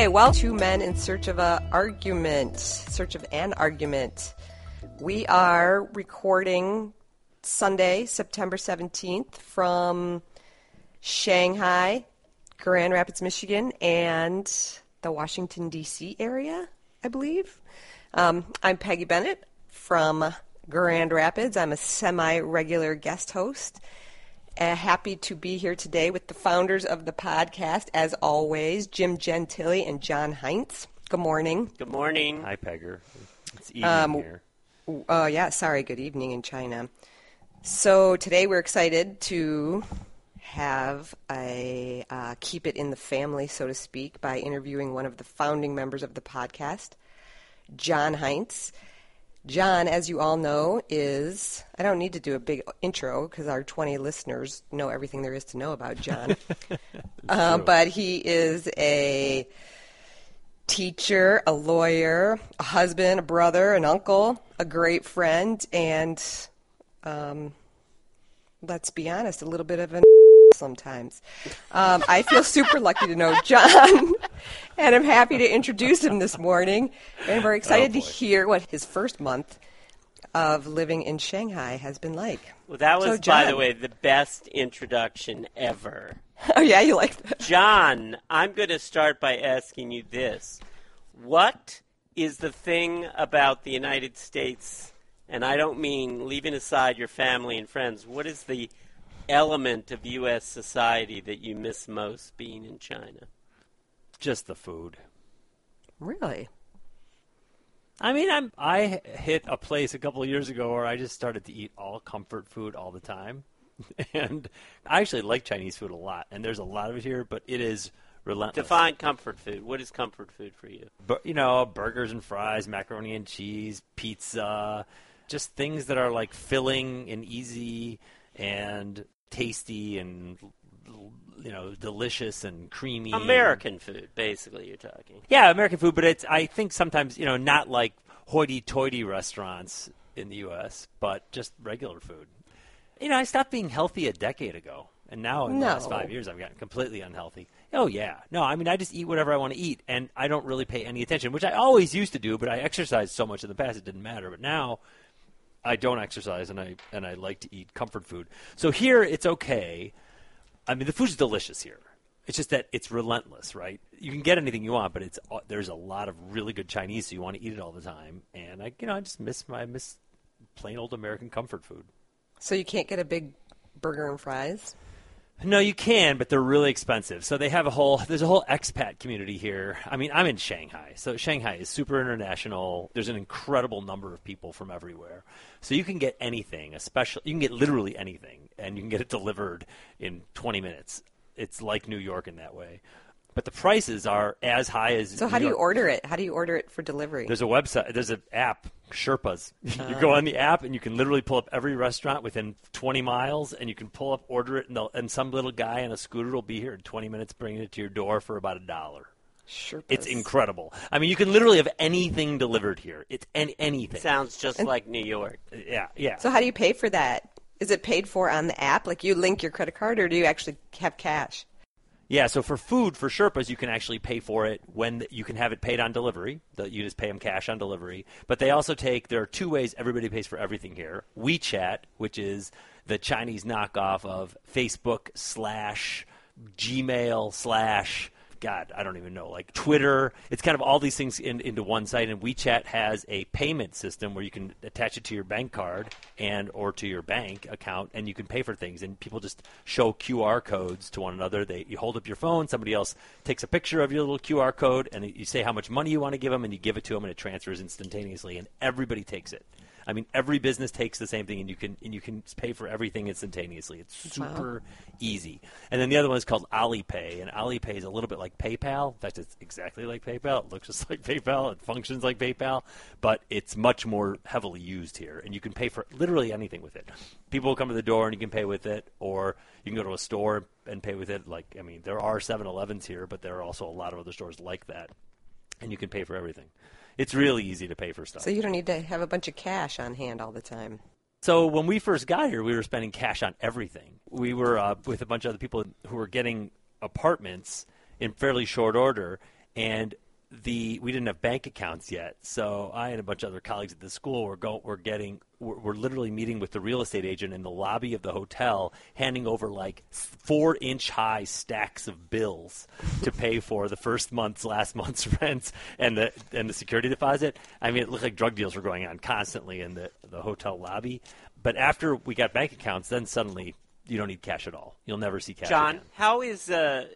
Okay, well, two men in search of a argument, search of an argument. We are recording Sunday, September 17th from Shanghai, Grand Rapids, Michigan, and the Washington, D.C. area, I believe. Um, I'm Peggy Bennett from Grand Rapids. I'm a semi regular guest host. Uh, happy to be here today with the founders of the podcast, as always, Jim Gentili and John Heintz. Good morning. Good morning. Hi, Pegger. It's evening Um, here. Uh, yeah, sorry, good evening in China. So today we're excited to have a uh, keep it in the family, so to speak, by interviewing one of the founding members of the podcast, John Heintz. John, as you all know, is I don't need to do a big intro because our 20 listeners know everything there is to know about John. uh, but he is a teacher, a lawyer, a husband, a brother, an uncle, a great friend, and um, let's be honest, a little bit of an sometimes. Um, I feel super lucky to know John, and I'm happy to introduce him this morning. And we're excited to hear what his first month of living in Shanghai has been like. Well, that So, was, by the way, the best introduction ever. Oh yeah, you like that? John, I'm going to start by asking you this. What is the thing about the United States, and I don't mean leaving aside your family and friends, what is the element of U.S. society that you miss most being in China? Just the food. Really? I mean, I'm I hit a place a couple of years ago where I just started to eat all comfort food all the time, and I actually like Chinese food a lot. And there's a lot of it here, but it is relentless. Define comfort food. What is comfort food for you? Bu- you know, burgers and fries, macaroni and cheese, pizza, just things that are like filling and easy and tasty and you know delicious and creamy. and- American food, basically, you're talking. Yeah, American food, but it's I think sometimes you know not like hoity-toity restaurants in the U.S., but just regular food. You know, I stopped being healthy a decade ago, and now in the last five years, I've gotten completely unhealthy. Oh yeah, no, I mean I just eat whatever I want to eat, and I don't really pay any attention, which I always used to do, but I exercised so much in the past it didn't matter. But now I don't exercise, and I and I like to eat comfort food. So here it's okay. I mean, the food's delicious here. It's just that it's relentless, right? You can get anything you want, but it's uh, there's a lot of really good Chinese, so you want to eat it all the time. And I, you know, I just miss my I miss plain old American comfort food. So you can't get a big burger and fries? No, you can, but they're really expensive. So they have a whole there's a whole expat community here. I mean, I'm in Shanghai. So Shanghai is super international. There's an incredible number of people from everywhere. So you can get anything, especially you can get literally anything and you can get it delivered in 20 minutes. It's like New York in that way. But the prices are as high as So how New do you York. order it? How do you order it for delivery? There's a website. There's an app, Sherpas. you go uh-huh. on the app and you can literally pull up every restaurant within 20 miles, and you can pull up, order it, and, and some little guy on a scooter will be here in 20 minutes, bringing it to your door for about a dollar. Sure. It's incredible. I mean, you can literally have anything delivered here. It's any, anything. Sounds just like New York. yeah, yeah. So how do you pay for that? Is it paid for on the app? Like you link your credit card, or do you actually have cash? Yeah, so for food, for Sherpas, you can actually pay for it when you can have it paid on delivery. You just pay them cash on delivery. But they also take, there are two ways everybody pays for everything here. WeChat, which is the Chinese knockoff of Facebook slash Gmail slash, God, I don't even know, like Twitter. It's kind of all these things in, into one site. And WeChat has a payment system where you can attach it to your bank card and or to your bank account, and you can pay for things. And people just show QR codes to one another. They you hold up your phone, somebody else takes a picture of your little QR code, and you say how much money you want to give them, and you give it to them, and it transfers instantaneously, and everybody takes it. I mean, every business takes the same thing, and you can and you can pay for everything instantaneously. It's super easy. And then the other one is called Alipay, and Alipay is a little bit like PayPal. In fact, it's exactly like PayPal. It looks just like PayPal. It functions like PayPal, but it's much more heavily used here, and you can pay for literally anything with it. People will come to the door and you can pay with it, or you can go to a store and pay with it. Like, I mean, there are 7-Elevens here, but there are also a lot of other stores like that, and you can pay for everything. It's really easy to pay for stuff. So you don't need to have a bunch of cash on hand all the time. So when we first got here, we were spending cash on everything. We were uh, with a bunch of other people who were getting apartments in fairly short order, and the we didn't have bank accounts yet, so I and a bunch of other colleagues at the school were go were getting we're, we're literally meeting with the real estate agent in the lobby of the hotel, handing over like four inch high stacks of bills to pay for the first month's last month's rents and the and the security deposit. I mean, it looked like drug deals were going on constantly in the the hotel lobby. But after we got bank accounts, then suddenly you don't need cash at all. You'll never see cash. John, again. how is uh,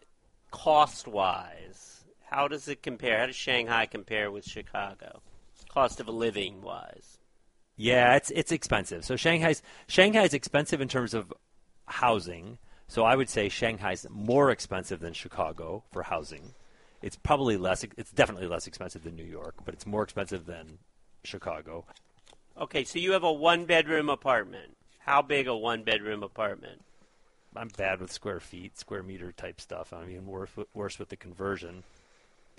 cost wise? How does it compare? How does Shanghai compare with Chicago? Cost of living wise. Yeah, it's it's expensive. So Shanghai's Shanghai's expensive in terms of housing. So I would say Shanghai's more expensive than Chicago for housing. It's probably less. It's definitely less expensive than New York, but it's more expensive than Chicago. Okay, so you have a one bedroom apartment. How big a one bedroom apartment? I'm bad with square feet, square meter type stuff. I'm even worse worse with the conversion.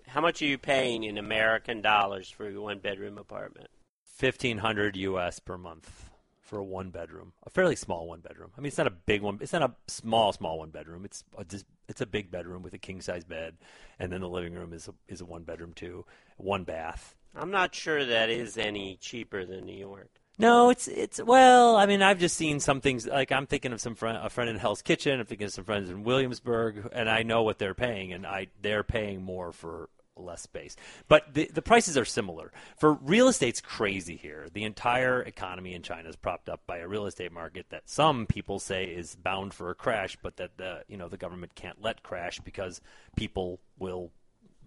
How much are you paying in American dollars for your one bedroom apartment? Fifteen hundred U.S. per month for a one bedroom, a fairly small one bedroom. I mean, it's not a big one. It's not a small, small one bedroom. It's a, it's a big bedroom with a king size bed, and then the living room is a, is a one bedroom too, one bath. I'm not sure that is any cheaper than New York. No, it's it's well. I mean, I've just seen some things. Like I'm thinking of some friend, a friend in Hell's Kitchen. I'm thinking of some friends in Williamsburg, and I know what they're paying, and I they're paying more for less space. But the the prices are similar. For real estate's crazy here. The entire economy in China is propped up by a real estate market that some people say is bound for a crash, but that the you know the government can't let crash because people will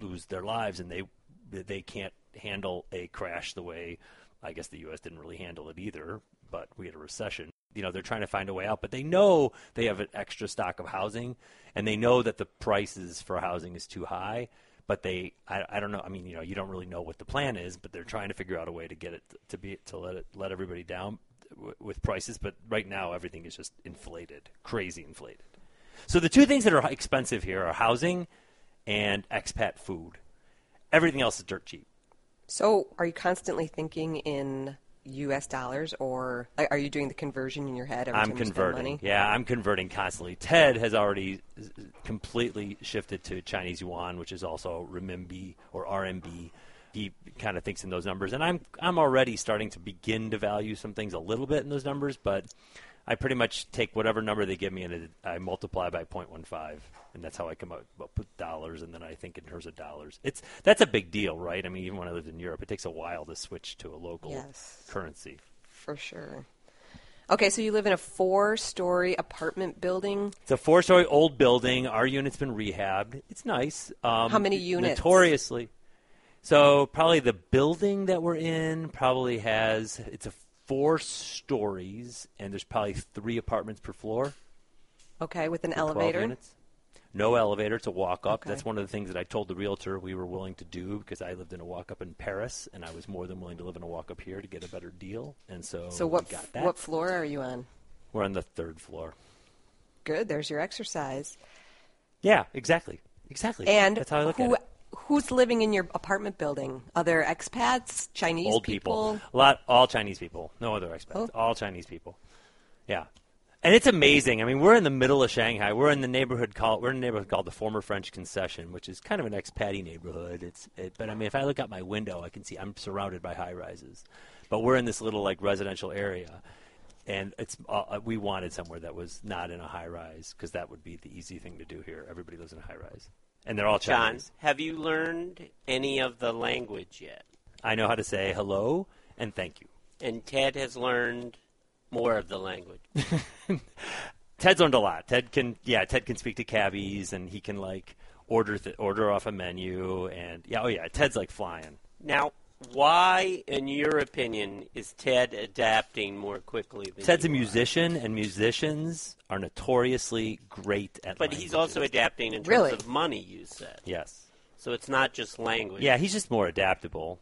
lose their lives and they they can't handle a crash the way I guess the U.S. didn't really handle it either, but we had a recession. You know, they're trying to find a way out, but they know they have an extra stock of housing, and they know that the prices for housing is too high. But they, I, I don't know. I mean, you know, you don't really know what the plan is, but they're trying to figure out a way to get it to be to let it let everybody down w- with prices. But right now, everything is just inflated, crazy inflated. So the two things that are expensive here are housing and expat food. Everything else is dirt cheap. So, are you constantly thinking in U.S. dollars, or like, are you doing the conversion in your head every I'm time you spend converting. money? Yeah, I'm converting constantly. Ted has already completely shifted to Chinese yuan, which is also renminbi or RMB. He kind of thinks in those numbers, and I'm I'm already starting to begin to value some things a little bit in those numbers, but I pretty much take whatever number they give me and it, I multiply by 0.15, and that's how I come up with dollars. And then I think in terms of dollars, it's that's a big deal, right? I mean, even when I lived in Europe, it takes a while to switch to a local Yes. currency. For sure. Okay, so you live in a four-story apartment building. It's a four-story old building. Our unit's been rehabbed. It's nice. Um, How many units? Notoriously. So probably the building that we're in probably has it's a four stories, and there's probably three apartments per floor. Okay, with an for 12 elevator. No elevator. It's a walk up. Okay. That's one of the things that I told the realtor we were willing to do because I lived in a walk up in Paris, and I was more than willing to live in a walk up here to get a better deal. And so, So we what got that. what floor are you on? We're on the third floor. Good. There's your exercise. Yeah, exactly, exactly. And that's how I look who, at it. Who's living in your apartment building? Other expats, Chinese Old people. a lot, all Chinese people, no other expats, Oh. all Chinese people. Yeah, and it's amazing. I mean, we're in the middle of Shanghai. We're in the neighborhood called we're in a neighborhood called the former French Concession, which is kind of an expatty neighborhood. It's it, but I mean, if I look out my window, I can see I'm surrounded by high rises, but we're in this little like residential area. And it's uh, we wanted somewhere that was not in a high rise because that would be the easy thing to do here. Everybody lives in a high rise, and they're all John, Chinese. have you learned any of the language yet? I know how to say hello and thank you. And Ted has learned more of the language. Ted's learned a lot. Ted can, yeah, Ted can speak to cabbies, and he can like order th- order off a menu, and yeah, oh yeah, Ted's like flying. Now, why, in your opinion, is Ted adapting more quickly than Ted's a you are? musician, and musicians are notoriously great at. But he's also adapting in terms Really? of money, you said. yes, So it's not just language. yeah, he's just more adaptable.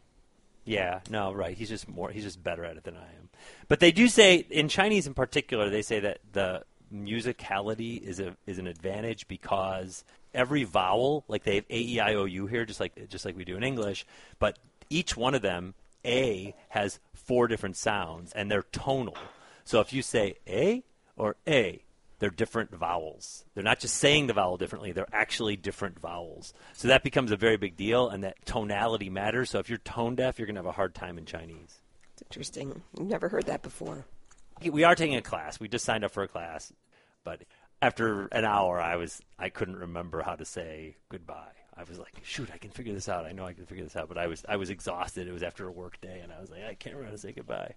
Yeah, no, right. He's just more. He's just better at it than I am. But they do say in Chinese, in particular, they say that the musicality is a is an advantage because every vowel, like they have a e i o u here, just like just like we do in English, but each one of them, a has four different sounds and they're tonal. So if you say a or a they're different vowels. They're not just saying the vowel differently, they're actually different vowels. So that becomes a very big deal, and that tonality matters. So if you're tone deaf, you're going to have a hard time in Chinese. It's interesting. Never heard that before. We are taking a class. We just signed up for a class, but after an hour, I was I couldn't remember how to say goodbye. I was like, shoot, I can figure this out. I know I can figure this out, but I was I was exhausted. It was after a work day, and I was like, I can't remember how to say goodbye.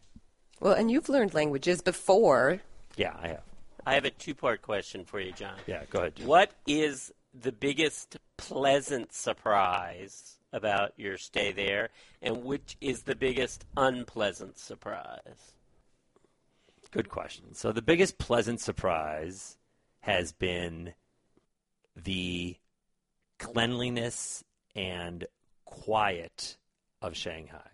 Well, and you've learned languages before. Yeah, I have. I have a two-part question for you, John. Yeah, go ahead. Jim. What is the biggest pleasant surprise about your stay there, and which is the biggest unpleasant surprise? Good question. So the biggest pleasant surprise has been the cleanliness and quiet of Shanghai.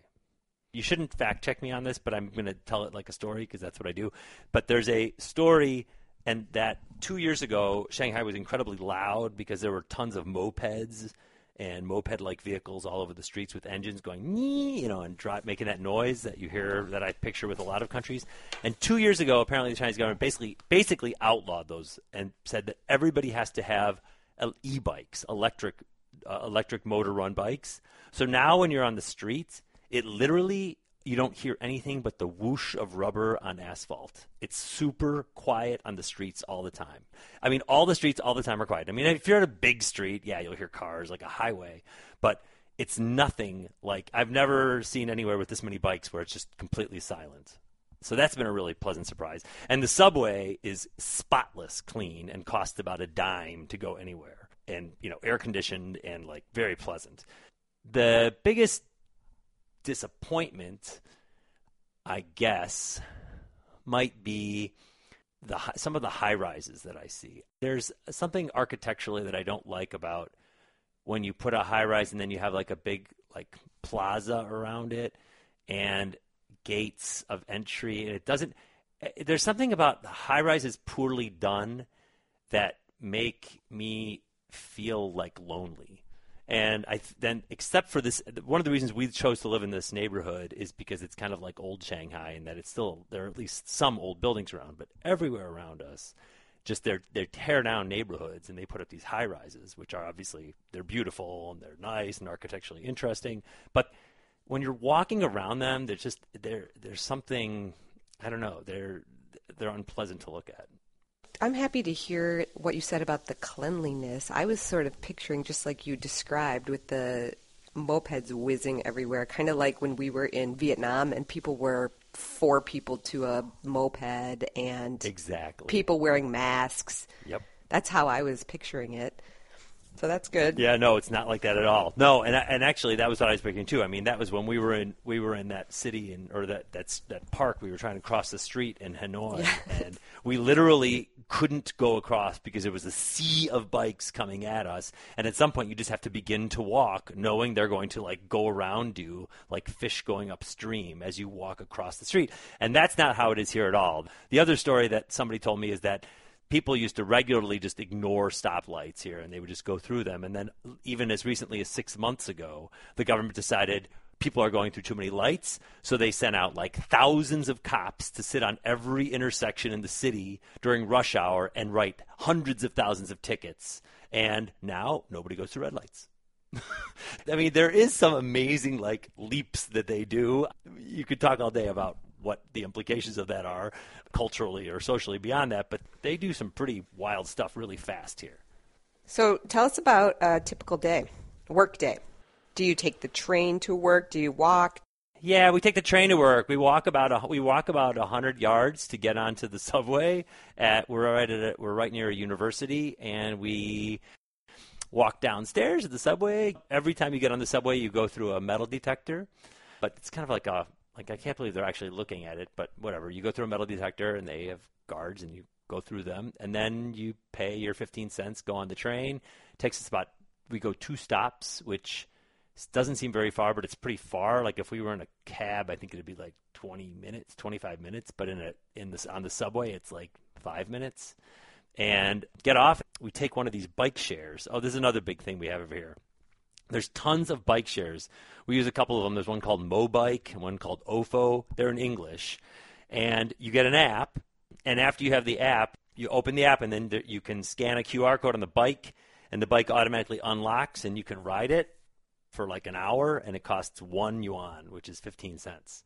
You shouldn't fact check me on this, but I'm going to tell it like a story because that's what I do. But there's a story, and that two years ago, Shanghai was incredibly loud because there were tons of mopeds and moped-like vehicles all over the streets with engines going, you know, and making that noise that you hear that I picture with a lot of countries. And two years ago, apparently the Chinese government basically basically outlawed those and said that everybody has to have e-bikes, electric uh, electric motor run bikes. So now when you're on the streets, it literally you don't hear anything but the whoosh of rubber on asphalt. It's super quiet on the streets all the time. I mean, all the streets all the time are quiet. I mean, if you're at a big street, yeah, you'll hear cars like a highway, but it's nothing like I've never seen anywhere with this many bikes where it's just completely silent. So that's been a really pleasant surprise. And the subway is spotless clean and costs about a dime to go anywhere. And, you know, air conditioned and like very pleasant. The biggest disappointment, I guess, might be the some of the high rises that I see. There's something architecturally that I don't like about when you put a high rise and then you have like a big like plaza around it and gates of entry and it doesn't eh, there's something about the high rises poorly done that make me feel like lonely. And I th- then, except for this, one of the reasons we chose to live in this neighborhood is because it's kind of like old Shanghai, and that it's still there are at least some old buildings around, but everywhere around us, just they're they're tear down neighborhoods, and they put up these high rises, which are obviously they're beautiful and they're nice and architecturally interesting, but when you're walking around them, there's just there there's something I don't know they're they're unpleasant to look at. I'm happy to hear what you said about the cleanliness. I was sort of picturing just like you described with the mopeds whizzing everywhere, kind of like when we were in Vietnam and people were four people to a moped and exactly people wearing masks. Yep. That's how I was picturing it. So that's good. Yeah, no, it's not like that at all. No, and and actually that was what I was thinking too. I mean, that was when we were in we were in that city in or that that's that park. We were trying to cross the street in Hanoi, Yeah. and we literally couldn't go across because there was a sea of bikes coming at us. And at some point, you just have to begin to walk, knowing they're going to like go around you like fish going upstream as you walk across the street. And that's not how it is here at all. The other story that somebody told me is that people used to regularly just ignore stoplights here and they would just go through them. And then, even as recently as six months ago, the government decided people are going through too many lights. So they sent out like thousands of cops to sit on every intersection in the city during rush hour and write hundreds of thousands of tickets. And now nobody goes through red lights. I mean, there is some amazing like leaps that they do. You could talk all day about what the implications of that are culturally or socially beyond that, but they do some pretty wild stuff really fast here. So tell us about a typical day, work day. Do you take the train to work? Do you walk? Yeah, we take the train to work. We walk about a, we walk about hundred yards to get onto the subway. At we're right at a, we're right near a university, and we walk downstairs at the subway. Every time you get on the subway, you go through a metal detector, but it's kind of like a like I can't believe they're actually looking at it, but whatever. You go through a metal detector, and they have guards, and you go through them, and then you pay your 15 cents, go on the train. It takes us about we go two stops, which doesn't seem very far, but it's pretty far. Like if we were in a cab, I think it'd be like 20 minutes, 25 minutes, but in a in this on the subway, it's like five minutes. And get off. We take one of these bike shares. Oh, this is another big thing we have over here. There's tons of bike shares. We use a couple of them. There's one called Mobike and one called Ofo. They're in English. And you get an app, and after you have the app, you open the app and then th- you can scan a QR code on the bike, and the bike automatically unlocks, and you can ride it for like an hour, and it costs one yuan, which is 15 cents.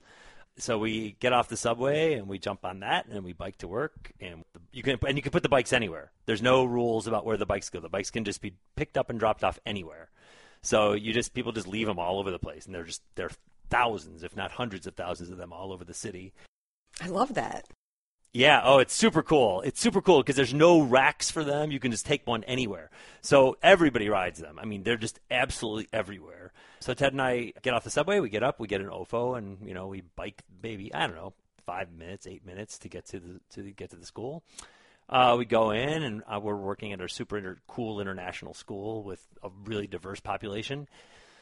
So we get off the subway and we jump on that and we bike to work and you can and you can put the bikes anywhere. There's no rules about where the bikes go. The bikes can just be picked up and dropped off anywhere. So you just people just leave them all over the place and they're just they're thousands, if not hundreds of thousands of them all over the city. I love that. Yeah. Oh, it's super cool. It's super cool because there's no racks for them. You can just take one anywhere. So everybody rides them. I mean, they're just absolutely everywhere. So Ted and I get off the subway. We get up. We get an OFO, and you know we bike maybe I don't know five minutes, eight minutes to get to the to get to the school. Uh, we go in, and uh, we're working at our super inter- cool international school with a really diverse population.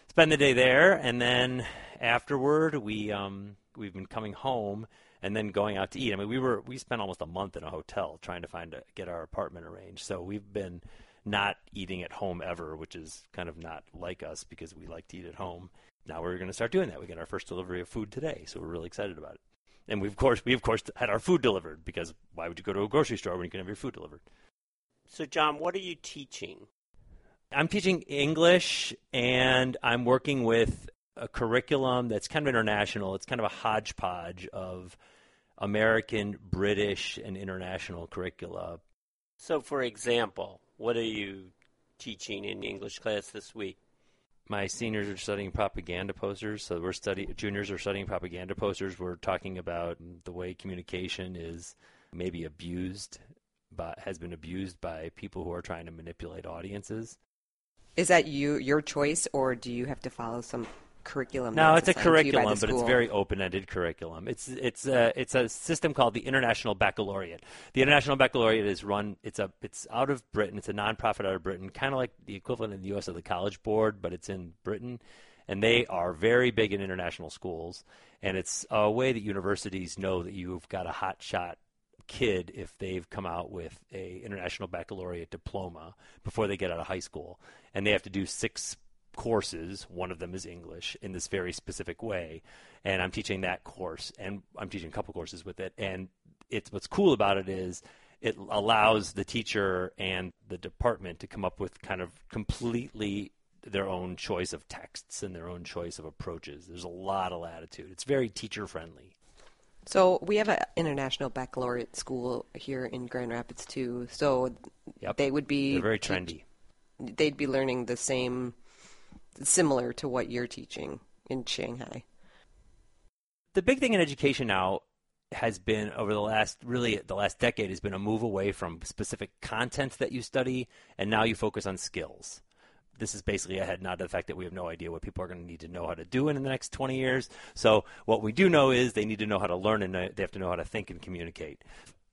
Spend the day there, and then afterward, we um, we've been coming home and then going out to eat. I mean, we were we spent almost a month in a hotel trying to find a, get our apartment arranged. So we've been not eating at home ever, which is kind of not like us because we like to eat at home. Now we're going to start doing that. We get our first delivery of food today, so we're really excited about it. And we of course we of course had our food delivered because why would you go to a grocery store when you can have your food delivered? So John, what are you teaching? I'm teaching English and I'm working with a curriculum that's kind of international. It's kind of a hodgepodge of American, British, and international curricula. So, for example, what are you teaching in English class this week? My seniors are studying propaganda posters, so we're studying. Juniors are studying propaganda posters. We're talking about the way communication is maybe abused, but has been abused by people who are trying to manipulate audiences. Is that you your choice, or do you have to follow some curriculum? No, it's a assigned to you by curriculum, but it's very open-ended curriculum. It's it's a it's a system called the International Baccalaureate. The International Baccalaureate is run. It's a it's out of Britain. It's a nonprofit out of Britain, kind of like the equivalent in the U.S. of the College Board, but it's in Britain, and they are very big in international schools. And it's a way that universities know that you've got a hot shot kid if they've come out with a international baccalaureate diploma before they get out of high school and they have to do six courses. One of them is english in this very specific way. And i'm teaching that course and i'm teaching a couple courses with it. And it's what's cool about it is it allows the teacher and the department to come up with kind of completely their own choice of texts and their own choice of approaches. There's a lot of latitude. It's very teacher friendly So we have an international baccalaureate school here in Grand Rapids too. So Yep. they would be they're very trendy. they'd be learning the same, similar to what you're teaching in Shanghai. the big thing in education now has been over the last really the last decade has been a move away from specific content that you study and now you focus on skills. This is basically a head nod to the fact that we have no idea what people are going to need to know how to do in the next 20 years. So what we do know is they need to know how to learn and they have to know how to think and communicate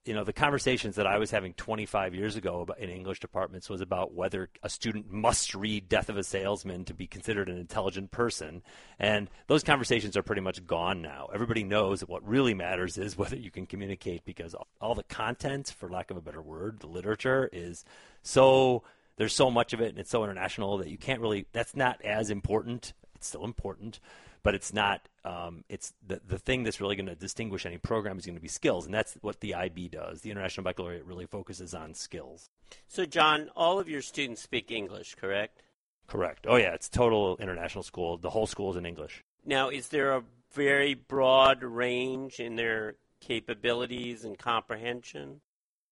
you know the conversations that I was having 25 years ago in English departments was about whether a student must read Death of a Salesman to be considered an intelligent person, and those conversations are pretty much gone now. Everybody knows that what really matters is whether you can communicate because all the content, for lack of a better word, the literature is so there's so much of it and it's so international that you can't really that's not as important. It's still important, but it's not um, it's the, the thing that's really going to distinguish any program is going to be skills and that's what the ib does. The international baccalaureate really focuses on skills. So, John, all of your students speak English, correct? correct. Oh yeah it's total international school. The whole school is in english. Now, is there a very broad range in their capabilities and comprehension?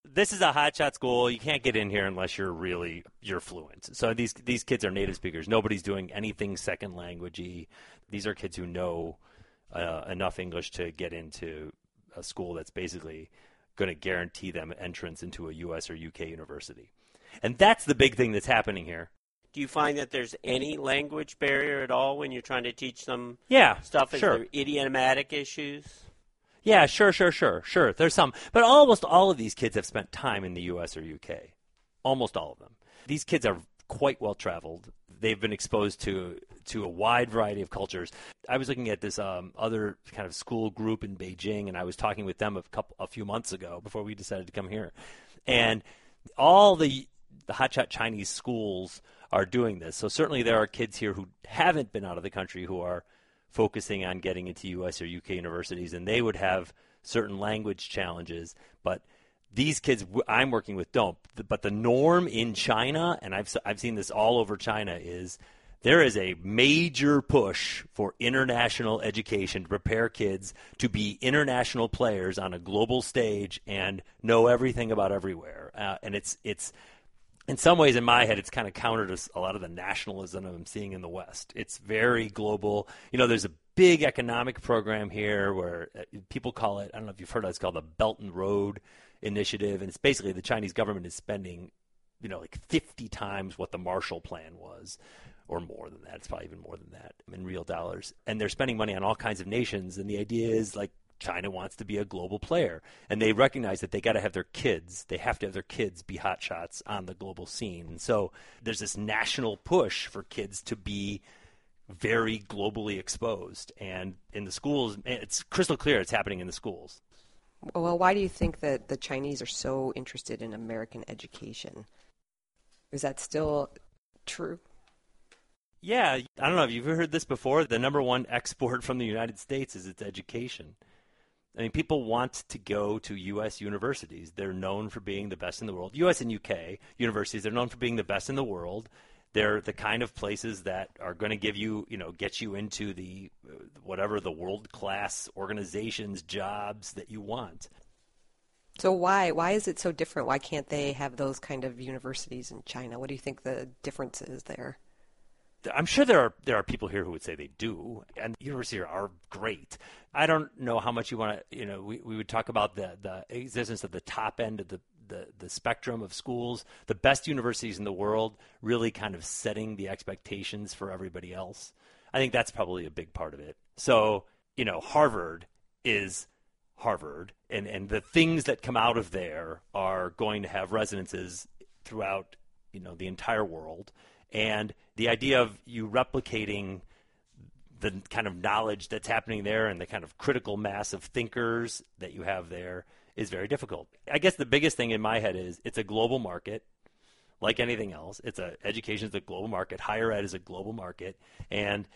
This is a hotshot school. You can't get in here unless you're really you're fluent. So these these kids are native speakers. Nobody's doing anything second languagey. These are kids who know uh, enough English to get into a school that's basically going to guarantee them entrance into a U.S. or U.K. university. And that's the big thing that's happening here. Do you find that there's any language barrier at all when you're trying to teach them Yeah, stuff? Is sure. there idiomatic issues? Yeah, sure, sure, sure, sure. There's some, but almost all of these kids have spent time in the U.S. or U.K. Almost all of them. These kids are quite well traveled. They've been exposed to to a wide variety of cultures. I was looking at this um, other kind of school group in Beijing, and I was talking with them a couple a few months ago before we decided to come here, and all the the hotshot Chinese schools are doing this. So certainly there are kids here who haven't been out of the country who are focusing on getting into U.S. or U.K. universities, and they would have certain language challenges, but these kids I'm working with don't. But the norm in China, and I've I've seen this all over China, is there is a major push for international education to prepare kids to be international players on a global stage and know everything about everywhere. Uh, and it's it's in some ways, in my head, it's kind of counter to a lot of the nationalism I'm seeing in the West. It's very global. You know, there's a big economic program here where uh, people call it, I don't know if you've heard of it, it's called the Belt and Road Initiative. And it's basically the Chinese government is spending, you know, like 50 times what the Marshall Plan was, or more than that. It's probably even more than that in real dollars. And they're spending money on all kinds of nations. And the idea is like China wants to be a global player, and they recognize that they got to have their kids. They have to have their kids be hotshots on the global scene. And so there's this national push for kids to be very globally exposed. And in the schools, it's crystal clear it's happening in the schools. Well, why do you think that the Chinese are so interested in American education? Is that still true? Yeah, I don't know if you've heard this before. The number one export from the United States is its education. I mean, people want to go to U.S. universities. They're known for being the best in the world. U.S. and U.K. universities, they're known for being the best in the world. They're the kind of places that are going to give you, you know, get you into the uh, whatever the world class organizations, jobs that you want. So why why is it so different? Why can't they have those kind of universities in China? What do you think the difference is there? I'm sure there are there are people here who would say they do, and universities are great. I don't know how much you want to. You know, we, we would talk about the the existence of the top end of the, the the spectrum of schools, the best universities in the world, really kind of setting the expectations for everybody else. I think that's probably a big part of it. So you know, Harvard is Harvard, and and the things that come out of there are going to have resonances throughout you know the entire world and the idea of you replicating the kind of knowledge that's happening there and the kind of critical mass of thinkers that you have there is very difficult. I guess the biggest thing in my head is it's a global market like anything else. It's a education is a global market, higher ed is a global market, and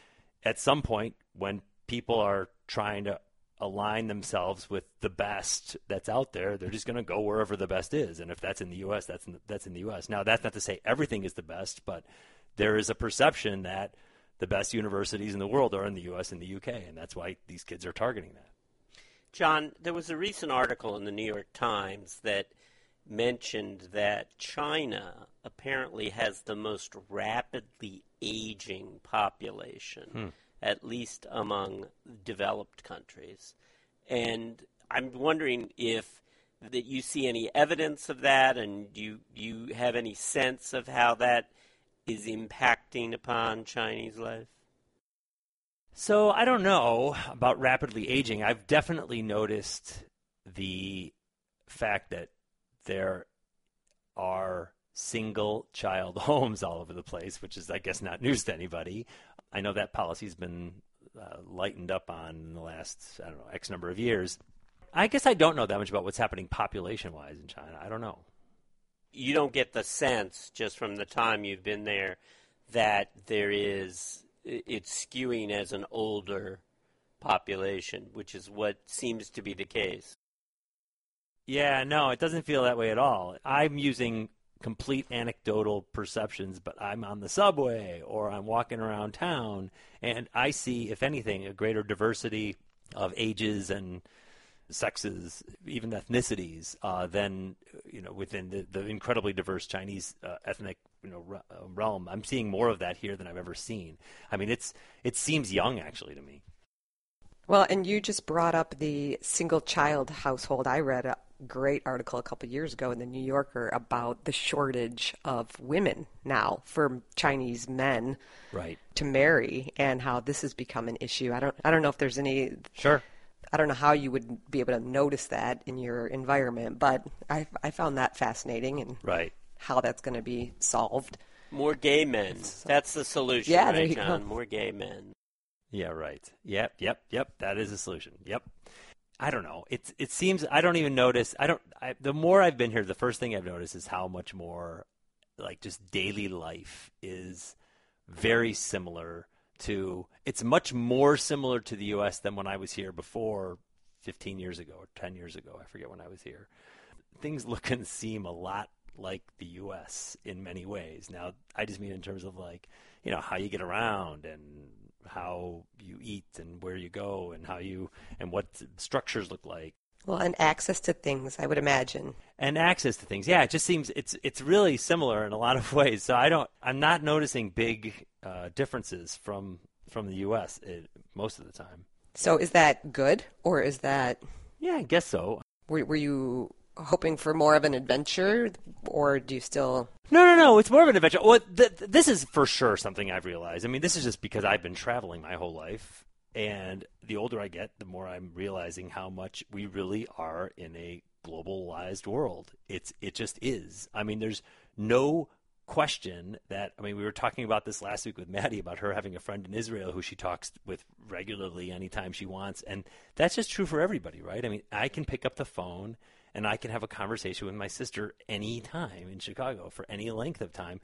at some point when people are trying to align themselves with the best that's out there, they're just going to go wherever the best is. And if that's in the U.S., that's in the, that's in the U.S. Now, that's not to say everything is the best, but there is a perception that the best universities in the world are in the U.S. and the U.K., and that's why these kids are targeting that. John, there was a recent article in the New York Times that mentioned that China apparently has the most rapidly aging population. Hmm at least among developed countries. And I'm wondering if that you see any evidence of that, and do you, do you have any sense of how that is impacting upon Chinese life? So I don't know about rapidly aging. I've definitely noticed the fact that there are single child homes all over the place, which is, I guess, not news to anybody. I know that policy's been uh, lightened up on in the last, I don't know, X number of years. I guess I don't know that much about what's happening population wise in China. I don't know. You don't get the sense, just from the time you've been there, that there is, it's skewing as an older population, which is what seems to be the case. Yeah, no, it doesn't feel that way at all. I'm using complete anecdotal perceptions, but I'm on the subway or I'm walking around town and I see, if anything, a greater diversity of ages and sexes, even ethnicities, uh, than you know within the, the incredibly diverse Chinese uh, ethnic you know re- uh, realm. I'm seeing more of that here than I've ever seen. I mean, it's it seems young actually to me. Well, and you just brought up the single child household. I read a great article a couple years ago in the New Yorker about the shortage of women now for Chinese men right. to marry and how this has become an issue. I don't I don't know if there's any Sure. I don't know how you would be able to notice that in your environment, but I I found that fascinating and right. how that's going to be solved. More gay men. That's the solution, yeah, right, John? Go. More gay men. Yeah, right. Yep, yep, yep. That is a solution. Yep. I don't know. It it seems I don't even notice. I don't. I, the more I've been here, the first thing I've noticed is how much more, like just daily life is very similar to. It's much more similar to the U.S. than when I was here before, 15 years ago or 10 years ago. I forget when I was here. things look and seem a lot like the U.S. in many ways. Now, I just mean in terms of like, you know, how you get around and how you eat and where you go and how you and what structures look like. Well, and access to things, I would imagine. And access to things, yeah, it just seems it's it's really similar in a lot of ways. So I don't, I'm not noticing big uh, differences from from the U.S. It, eh, most of the time. So is that good, or is that? Yeah, I guess so. Were, were you hoping for more of an adventure, or do you still? No, no, no. It's more of an adventure. Well, th- this is for sure something I've realized. I mean, this is just because I've been traveling my whole life, and the older I get, the more I'm realizing how much we really are in a globalized world. It's it just is. I mean, there's no question that I mean we were talking about this last week with Maddie about her having a friend in Israel who she talks with regularly anytime she wants and that's just true for everybody, right? I mean, I can pick up the phone and I can have a conversation with my sister anytime in Chicago for any length of time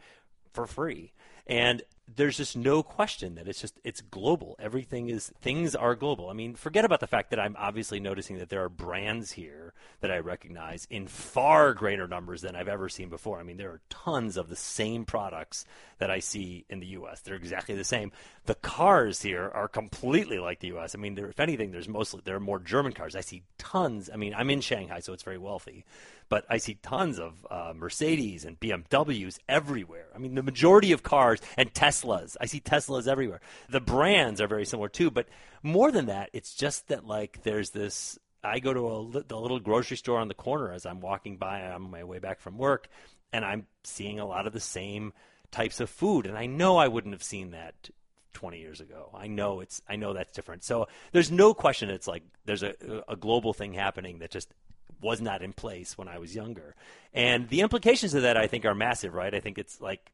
for free. And there's just no question that it's just it's global. Everything is things are global. I mean, forget about the fact that I'm obviously noticing that there are brands here that I recognize in far greater numbers than I've ever seen before. I mean, there are tons of the same products that I see in the US. They're exactly the same. The cars here are completely like the US. I mean, there, if anything, there's mostly there are more German cars. I see tons. I mean, I'm in Shanghai, so it's very wealthy but I see tons of uh, Mercedes and BMWs everywhere. I mean, the majority of cars and Teslas. I see Teslas everywhere. The brands are very similar too, but more than that, it's just that like there's this. I go to a the little grocery store on the corner as I'm walking by on my way back from work, and I'm seeing a lot of the same types of food, and I know I wouldn't have seen that 20 years ago. I know it's I know that's different. So there's no question it's like there's a a global thing happening that just was not in place when I was younger. And the implications of that, I think, are massive, right? I think it's like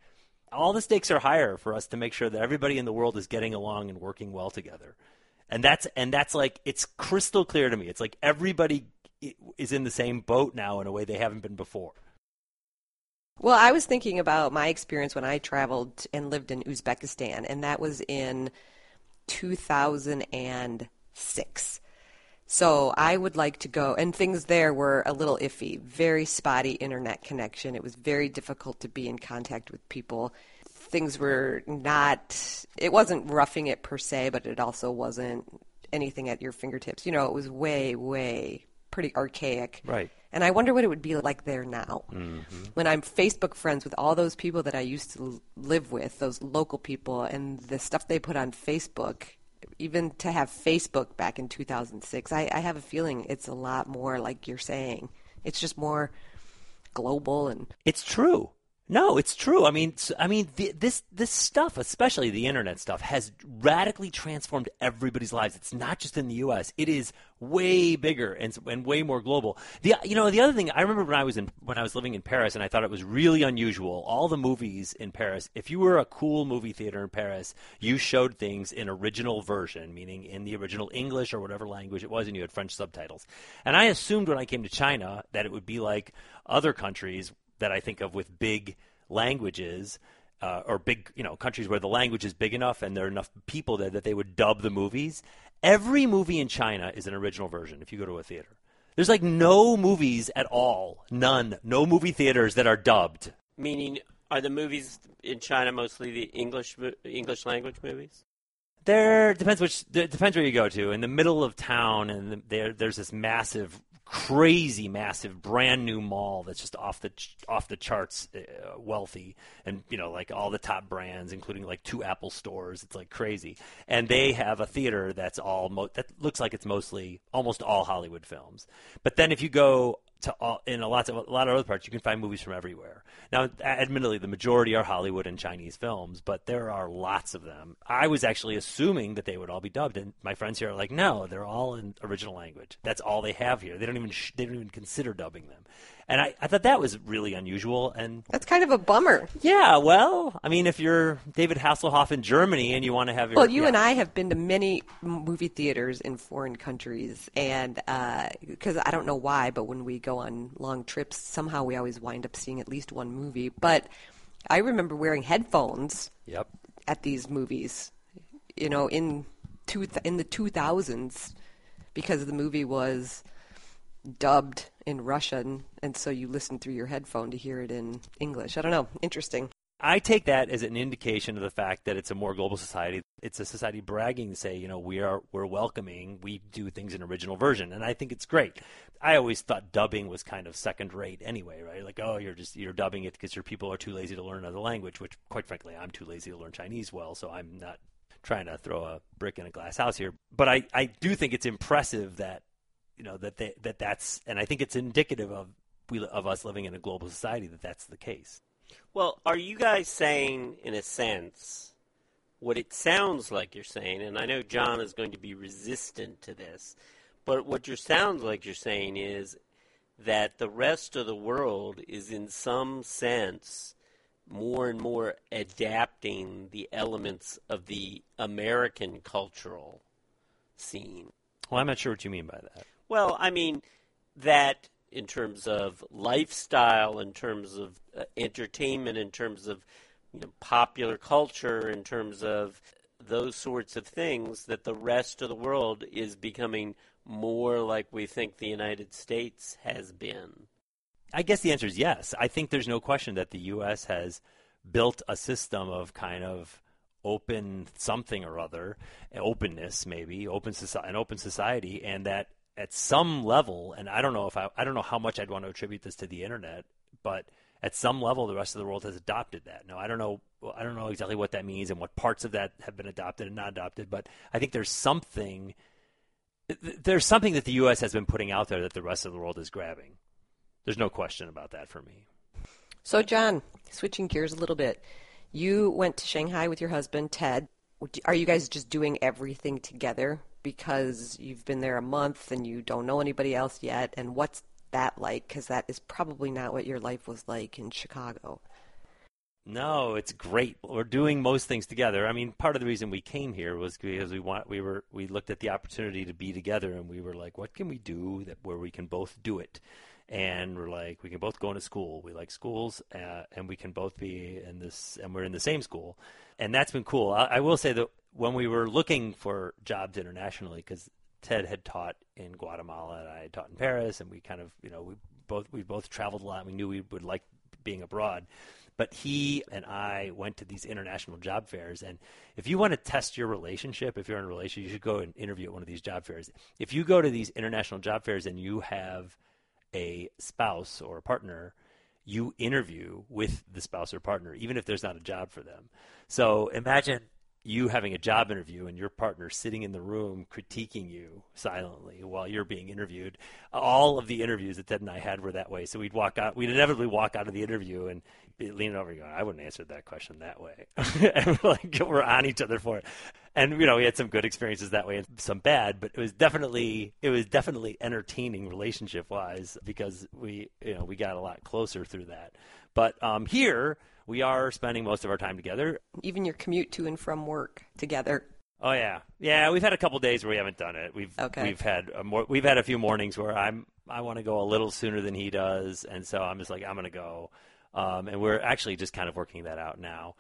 all the stakes are higher for us to make sure that everybody in the world is getting along and working well together. And that's and that's like it's crystal clear to me. It's like everybody is in the same boat now in a way they haven't been before. Well, I was thinking about my experience when I traveled and lived in Uzbekistan, and that was in 2006. So I would like to go, and things there were a little iffy, very spotty internet connection. It was very difficult to be in contact with people. Things were not, it wasn't roughing it per se, but it also wasn't anything at your fingertips. You know, it was way, way pretty archaic. Right. And I wonder what it would be like there now. Mm-hmm. When I'm Facebook friends with all those people that I used to live with, those local people, and the stuff they put on Facebook even to have Facebook back in 2006, I, I have a feeling it's a lot more like you're saying. It's just more global and it's true. No, it's true. I mean, I mean, the, this this stuff, especially the internet stuff, has radically transformed everybody's lives. It's not just in the U.S. It is way bigger and, and way more global. The you know the other thing I remember when I was in when I was living in Paris, and I thought it was really unusual. All the movies in Paris, if you were a cool movie theater in Paris, you showed things in original version, meaning in the original English or whatever language it was, and you had French subtitles. And I assumed when I came to China that it would be like other countries that I think of with big languages uh, or big, you know, countries where the language is big enough and there are enough people there that they would dub the movies. Every movie in China is an original version. If you go to a theater, there's like no movies at all, none, no movie theaters that are dubbed. Meaning, are the movies in China mostly the English English language movies? There depends which depends where you go to. In the middle of town, and there there's this massive crazy massive brand new mall that's just off the off the charts uh, wealthy and you know like all the top brands including like two Apple stores. It's like crazy. And they have a theater that's all mo- that looks like it's mostly almost all Hollywood films. But then if you go to all, in a lot of a lot of other parts, you can find movies from everywhere. Now, admittedly, the majority are Hollywood and Chinese films, but there are lots of them. I was actually assuming that they would all be dubbed, and my friends here are like, no, they're all in original language. That's all they have here. They don't even sh- they don't even consider dubbing them. And I, I thought that was really unusual. And that's kind of a bummer. Yeah, well, I mean, if you're David Hasselhoff in Germany and you want to have your, well, you yeah. and I have been to many movie theaters in foreign countries, and because uh, I don't know why, but when we go on long trips, somehow we always wind up seeing at least one movie. But I remember wearing headphones. Yep. At these movies, you know, in two th- in the two thousands, because the movie was dubbed in Russian, and so you listen through your headphone to hear it in English. I don't know. Interesting. I take that as an indication of the fact that it's a more global society. It's a society bragging to say, you know, we are we're welcoming. We do things in original version, and I think it's great. I always thought dubbing was kind of second rate anyway, right? Like, oh, you're just you're dubbing it because your people are too lazy to learn another language. Which, quite frankly, I'm too lazy to learn Chinese well, so I'm not trying to throw a brick in a glass house here. But I I do think it's impressive that you know that they, that that's, and I think it's indicative of we of us living in a global society that that's the case. Well, are you guys saying, in a sense, what it sounds like you're saying, and I know John is going to be resistant to this, but what you sounds like you're saying is that the rest of the world is, in some sense, more and more adapting the elements of the American cultural scene. Well, I'm not sure what you mean by that. Well, I mean that in terms of lifestyle, in terms of uh, entertainment, in terms of you know, popular culture, in terms of those sorts of things, that the rest of the world is becoming more like we think the United States has been. I guess the answer is yes. I think there's no question that the U.S. has built a system of kind of open something or other, openness maybe, open society, an open society, and that at some level, and I don't know if I, I don't know how much I'd want to attribute this to the internet, but at some level, the rest of the world has adopted that. Now, I don't know, I don't know exactly what that means and what parts of that have been adopted and not adopted, but I think there's something, there's something that the U.S. has been putting out there that the rest of the world is grabbing. There's no question about that for me. So, John, switching gears a little bit, you went to Shanghai with your husband, Ted. Are you guys just doing everything together because you've been there a month and you don't know anybody else yet? And what's that like? Because that is probably not what your life was like in Chicago. No, it's great. We're doing most things together. I mean, part of the reason we came here was because we want we were we looked at the opportunity to be together, and we were like, what can we do that where we can both do it? And we're like, we can both go into school. We like schools, uh, and we can both be in this, and we're in the same school, and that's been cool. I, I will say that when we were looking for jobs internationally, because Ted had taught in Guatemala and I had taught in Paris, and we kind of, you know, we both we both traveled a lot. We knew we would like being abroad, but he and I went to these international job fairs. And if you want to test your relationship, if you're in a relationship, you should go and interview at one of these job fairs. If you go to these international job fairs and you have a spouse or a partner, you interview with the spouse or partner, even if there's not a job for them. So imagine you having a job interview and your partner sitting in the room critiquing you silently while you're being interviewed. All of the interviews that Ted and I had were that way. So we'd walk out, we'd inevitably walk out of the interview and be leaning over going, I wouldn't answer that question that way. and we're like, we're on each other for it. And, you know, we had some good experiences that way and some bad, but it was definitely, it was definitely entertaining relationship wise because we, you know, we got a lot closer through that. But um, here, we are spending most of our time together. Even your commute to and from work together. Oh yeah, yeah. We've had a couple days where we haven't done it. We've okay. we've had a more, we've had a few mornings where I'm I want to go a little sooner than he does, and so I'm just like I'm gonna go, um, and we're actually just kind of working that out now.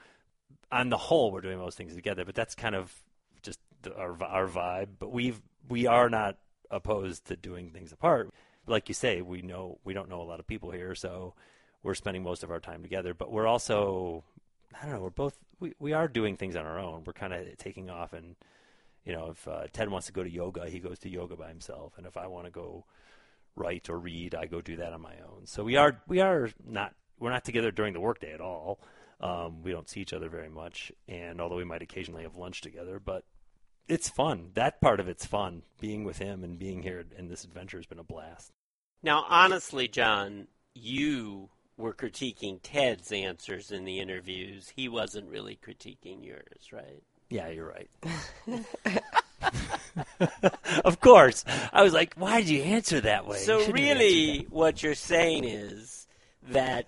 On the whole, we're doing most things together, but that's kind of just the, our our vibe. But we've we are not opposed to doing things apart. Like you say, we know we don't know a lot of people here, so we're spending most of our time together. But we're also, I don't know, we're both we, we are doing things on our own. We're kind of taking off, and you know, if uh, Ted wants to go to yoga, he goes to yoga by himself, and if I want to go write or read, I go do that on my own. So we are we are not we're not together during the workday at all. Um, we don't see each other very much, and although we might occasionally have lunch together, but it's fun. That part of it's fun. Being with him and being here in this adventure has been a blast. Now, honestly, John, you were critiquing Ted's answers in the interviews. He wasn't really critiquing yours, right? Yeah, you're right. of course. I was like, why did you answer that way? So, really, what you're saying is that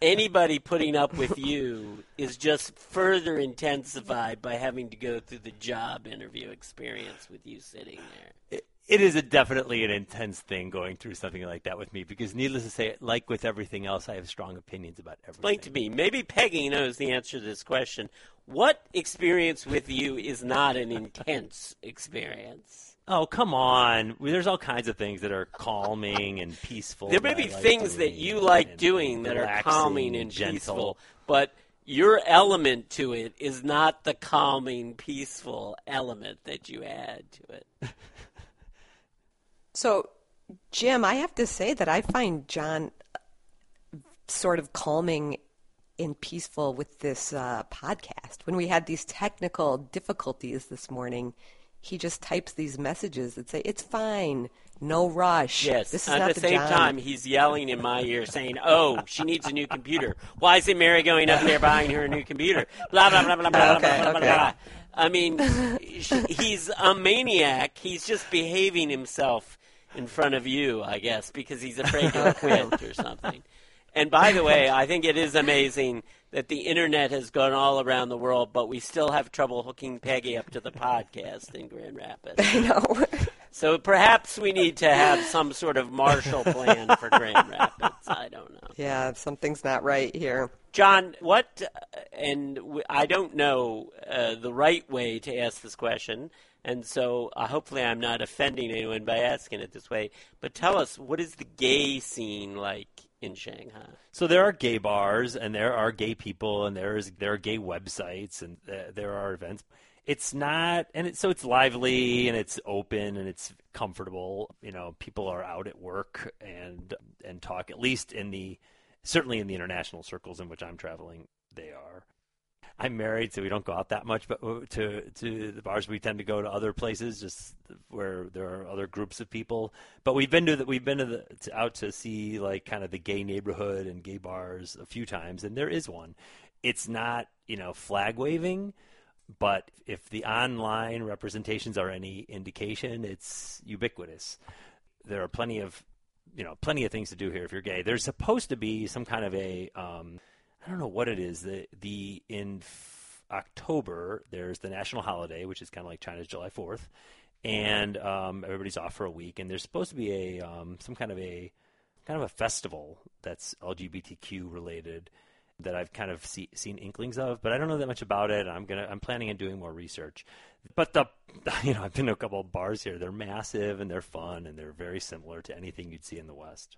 anybody putting up with you is just further intensified by having to go through the job interview experience with you sitting there. It, it is a definitely an intense thing going through something like that with me because, needless to say, like with everything else, I have strong opinions about everything. Explain to me. Maybe Peggy knows the answer to this question. What experience with you is not an intense experience? Oh, come on. There's all kinds of things that are calming and peaceful. There may be like things that you like doing that are calming and gentle. peaceful, but your element to it is not the calming, peaceful element that you add to it. So, Jim, I have to say that I find John sort of calming and peaceful with this uh, podcast. When we had these technical difficulties this morning, he just types these messages that say, "It's fine, no rush." Yes. this is At not the same John. time, he's yelling in my ear, saying, "Oh, she needs a new computer. Why isn't Mary going up there buying her a new computer?" Blah blah blah blah blah Okay, blah blah okay. blah. I mean, he's a maniac. He's just behaving himself in front of you, I guess, because he's afraid to quit or something. And by the way, I think it is amazing that the internet has gone all around the world, but we still have trouble hooking Peggy up to the podcast in Grand Rapids. I know. So perhaps we need to have some sort of Marshall Plan for Grand Rapids. I don't know. yeah, something's not right here. John, what, uh, and I don't know uh, the right way to ask this question, and so uh, hopefully I'm not offending anyone by asking it this way, but tell us, what is the gay scene like in Shanghai? So there are gay bars, and there are gay people, and there's there are gay websites, and uh, there are events. It's not, and it, so it's lively and it's open and it's comfortable. You know, people are out at work and and talk. At least in the certainly in the international circles in which I'm traveling, they are. I'm married, so we don't go out that much, but uh, to to the bars we tend to go to other places, just where there are other groups of people. But we've been to the, we've been to the to, out to see like kind of the gay neighborhood and gay bars a few times, and there is one. It's not you know flag waving, but if the online representations are any indication, it's ubiquitous. There are plenty of you know plenty of things to do here if you're gay. There's supposed to be some kind of a um, I don't know what it is. The the in f- October there's the national holiday, which is kind of like China's July Fourth, and um, everybody's off for a week. And there's supposed to be a um, some kind of a kind of a festival that's LGBTQ related that I've kind of see, seen inklings of, but I don't know that much about it. I'm gonna I'm planning on doing more research. But the you know I've been to a couple of bars here. They're massive and they're fun and they're very similar to anything you'd see in the West.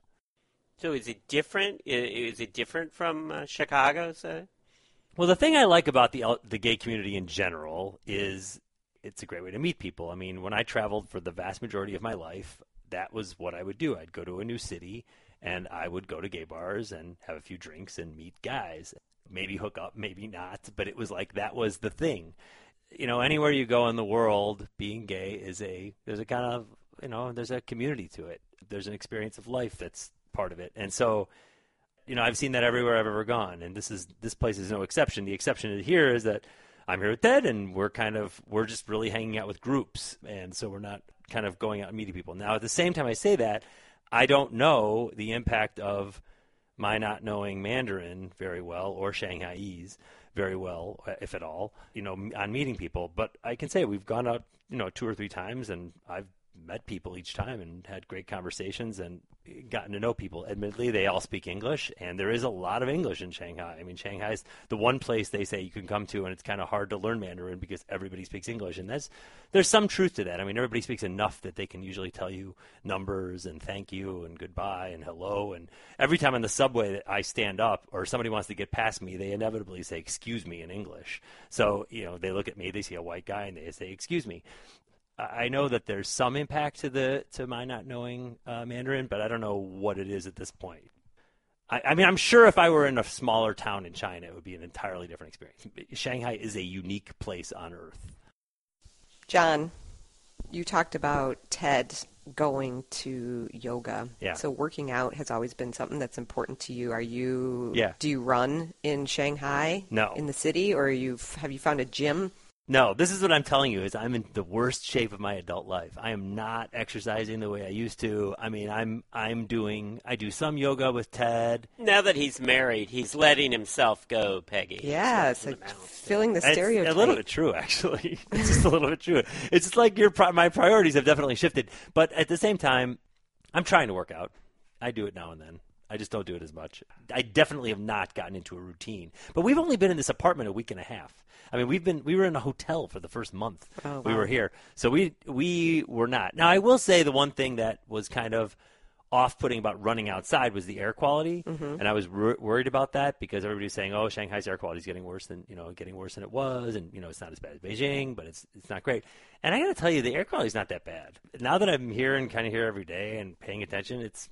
So is it different? Is it different from uh, Chicago, say? Well, the thing I like about the the gay community in general is it's a great way to meet people. I mean, when I traveled for the vast majority of my life, that was what I would do. I'd go to a new city and I would go to gay bars and have a few drinks and meet guys. Maybe hook up, maybe not, but it was like that was the thing. You know, anywhere you go in the world, being gay is a there's a kind of you know there's a community to it. There's an experience of life that's part of it, and so you know, I've seen that everywhere I've ever gone, and this is this place is no exception. The exception here is that I'm here with Ted, and we're kind of we're just really hanging out with groups, and so we're not kind of going out and meeting people. Now, at the same time, I say that I don't know the impact of my not knowing Mandarin very well or Shanghaiese very well, if at all, you know, on meeting people. But I can say we've gone out, you know, two or three times, and I've met people each time and had great conversations and gotten to know people. Admittedly, they all speak English, and there is a lot of English in Shanghai. I mean, Shanghai is the one place they say you can come to, and it's kind of hard to learn Mandarin because everybody speaks English, and that's there's some truth to that. I mean, everybody speaks enough that they can usually tell you numbers and thank you and goodbye and hello. And every time on the subway that I stand up or somebody wants to get past me, they inevitably say "excuse me" in English. So you know, they look at me, they see a white guy, and they say "excuse me." I know that there's some impact to the to my not knowing uh, Mandarin, but I don't know what it is at this point. I, I mean, I'm sure if I were in a smaller town in China, it would be an entirely different experience. Shanghai is a unique place on earth. John, you talked about Ted going to yoga. Yeah. So working out has always been something that's important to you. Are you? Yeah. Do you run in Shanghai? No. In the city, or you have you found a gym? No, this is what I'm telling you is I'm in the worst shape of my adult life. I am not exercising the way I used to. I mean, I'm I'm doing I do some yoga with Ted. Now that he's married, he's letting himself go, Peggy. Yeah, it's like it amounts to. filling the It's stereotype. a little bit true, actually. It's just a little bit true. It's just like your my priorities have definitely shifted, but at the same time, I'm trying to work out. I do it now and then. I just don't do it as much. I definitely have not gotten into a routine. But we've only been in this apartment a week and a half. I mean, we've been we were in a hotel for the first month Oh, we wow. were here, so we we were not. Now I will say the one thing that was kind of off-putting about running outside was the air quality, Mm-hmm. and I was wor- worried about that because everybody's saying, "Oh, Shanghai's air quality is getting worse than you know, getting worse than it was," and you know, it's not as bad as Beijing, but it's it's not great. And I got to tell you, the air quality is not that bad. Now that I'm here and kind of here every day and paying attention, it's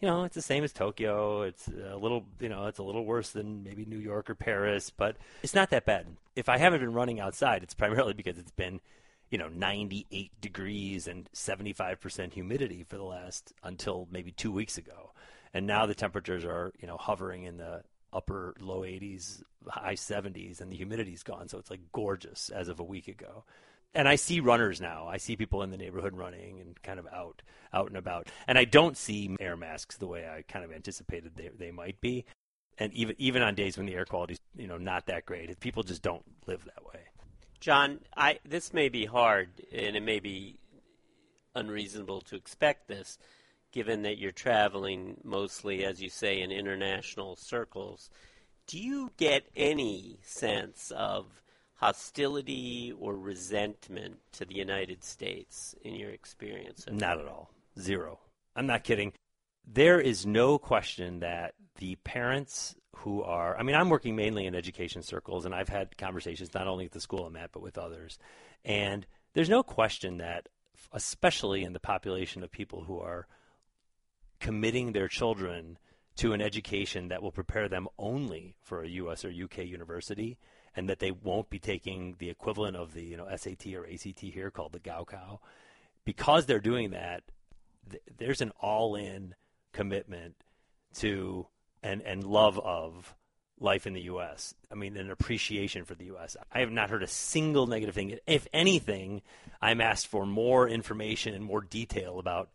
you know, it's the same as Tokyo. It's a little, you know, it's a little worse than maybe New York or Paris, but it's not that bad. If I haven't been running outside, it's primarily because it's been, you know, 98 degrees and 75% humidity for the last until maybe two weeks ago. And now the temperatures are, you know, hovering in the upper low 80s, high 70s, and the humidity's gone. So it's like gorgeous as of a week ago and I see runners now. I see people in the neighborhood running and kind of out, out and about. And I don't see air masks the way I kind of anticipated they they might be. And even even on days when the air quality's you know not that great, people just don't live that way. John, I this may be hard, and it may be unreasonable to expect this, given that you're traveling mostly, as you say, in international circles. Do you get any sense of hostility or resentment to the United States in your experience? Not at all. Zero. I'm not kidding. There is no question that the parents who are, I mean, I'm working mainly in education circles, and I've had conversations not only at the school I'm at, but with others. And there's no question that, especially in the population of people who are committing their children to an education that will prepare them only for a U.S. or U.K. university, and that they won't be taking the equivalent of the you know SAT or ACT here called the Gaokao, because they're doing that, th- there's an all-in commitment to and and love of life in the U.S. I mean, an appreciation for the U.S. I have not heard a single negative thing. If anything, I'm asked for more information and more detail about,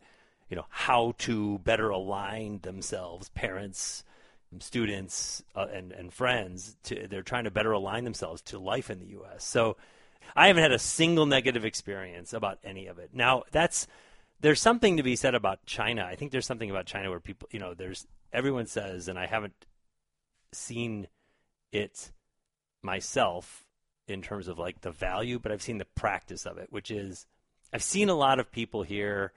you know, how to better align themselves, parents, students, uh, and and friends. To they're trying to better align themselves to life in the U.S. So, I haven't had a single negative experience about any of it. Now, that's there's something to be said about China. I think there's something about China where people, you know, there's everyone says, and I haven't seen it myself in terms of like the value, but I've seen the practice of it, which is I've seen a lot of people here.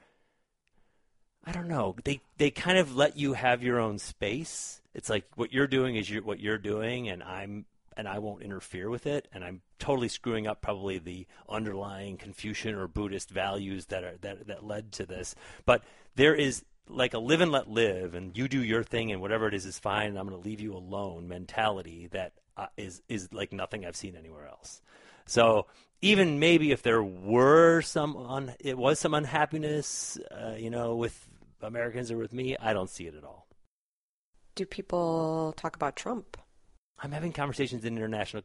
I don't know. They they kind of let you have your own space. It's like what you're doing is you what you're doing, and I'm and I won't interfere with it. And I'm totally screwing up probably the underlying Confucian or Buddhist values that are that that led to this. But there is like a live and let live, and you do your thing, and whatever it is is fine. And I'm going to leave you alone mentality that uh, is is like nothing I've seen anywhere else. So even maybe if there were some un- it was some unhappiness, uh, you know, with Americans are with me, I don't see it at all. Do people talk about Trump? I'm having conversations in international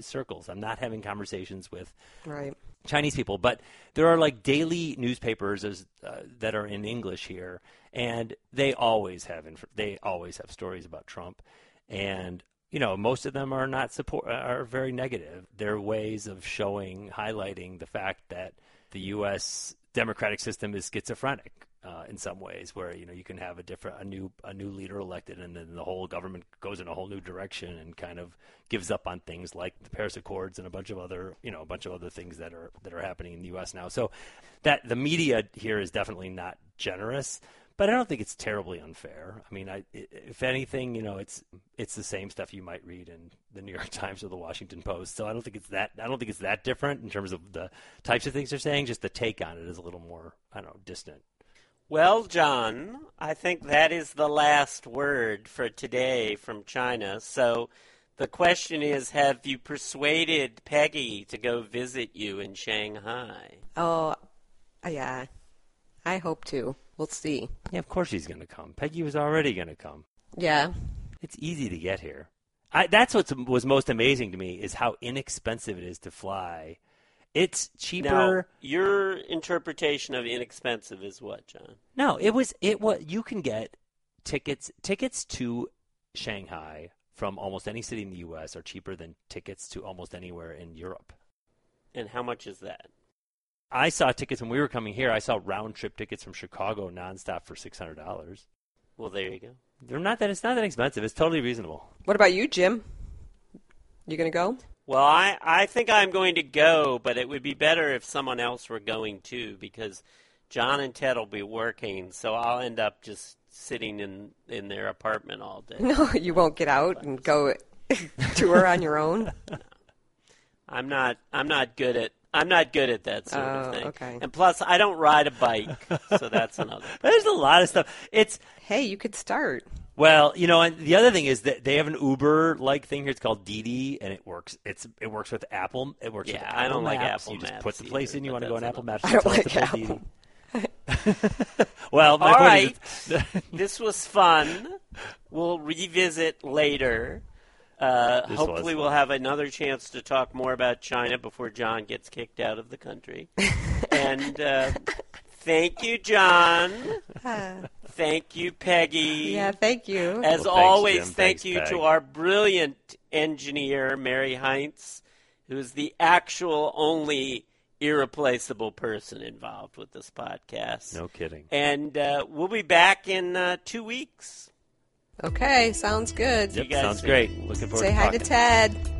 circles. I'm not having conversations with Right. Chinese people, but there are like daily newspapers as, uh, that are in English here, and they always have inf- they always have stories about Trump, and you know most of them are not support are very negative. They're ways of showing highlighting the fact that the U.S. democratic system is schizophrenic. Uh, in some ways, where you know you can have a different, a new, a new leader elected, and then the whole government goes in a whole new direction and kind of gives up on things like the Paris Accords and a bunch of other, you know, a bunch of other things that are that are happening in the U.S. now. So that the media here is definitely not generous, but I don't think it's terribly unfair. I mean, I, if anything, you know, it's it's the same stuff you might read in the New York Times or the Washington Post. So I don't think it's that I don't think it's that different in terms of the types of things they're saying. Just the take on it is a little more, I don't know, distant. Well, John, I think that is the last word for today from China. So the question is Have you persuaded Peggy to go visit you in Shanghai? Oh, yeah. I hope to. We'll see. Yeah, of course she's going to come. Peggy was already going to come. Yeah. It's easy to get here. I, that's what was most amazing to me is how inexpensive it is to fly. It's cheaper. Now, cheaper. your interpretation of inexpensive is what, John? No, it was it was you can get tickets tickets to Shanghai from almost any city in the US are cheaper than tickets to almost anywhere in Europe. And how much is that? I saw tickets when we were coming here. I saw round trip tickets from Chicago nonstop for six hundred dollars. Well, there you go. They're not that. It's not that expensive. It's totally reasonable. What about you, Jim? You gonna go? Well, I, I think I'm going to go, but it would be better if someone else were going too, because John and Ted will be working, so I'll end up just sitting in, in their apartment all day. No, you won't get out and go tour on your own. I'm not I'm not good at I'm not good at that sort Oh, of thing. okay. And plus, I don't ride a bike, so that's another. There's a lot of stuff. It's Hey, you could start. Well, you know, and the other thing is that they have an Uber like thing here. It's called Didi, and it works. It's it works with Apple. It works Yeah, with I don't like Maps. Apple You just Maps put the either, place in. You want to go on Apple another- Maps. I don't like Apple. Didi. well, my All is, this was fun. We'll revisit later. Uh, hopefully, we'll have another chance to talk more about China before John gets kicked out of the country. and uh, thank you, John. Thank you, Peggy. Yeah, thank you. As Well, thanks, always, Jim. thank Thanks, you Peg. to our brilliant engineer, Mary Heinz, who's the actual only irreplaceable person involved with this podcast. no kidding. And uh, we'll be back in uh, two weeks. Okay, sounds good. You Yep, guys sounds great. Looking forward Say to hi talking. to Ted.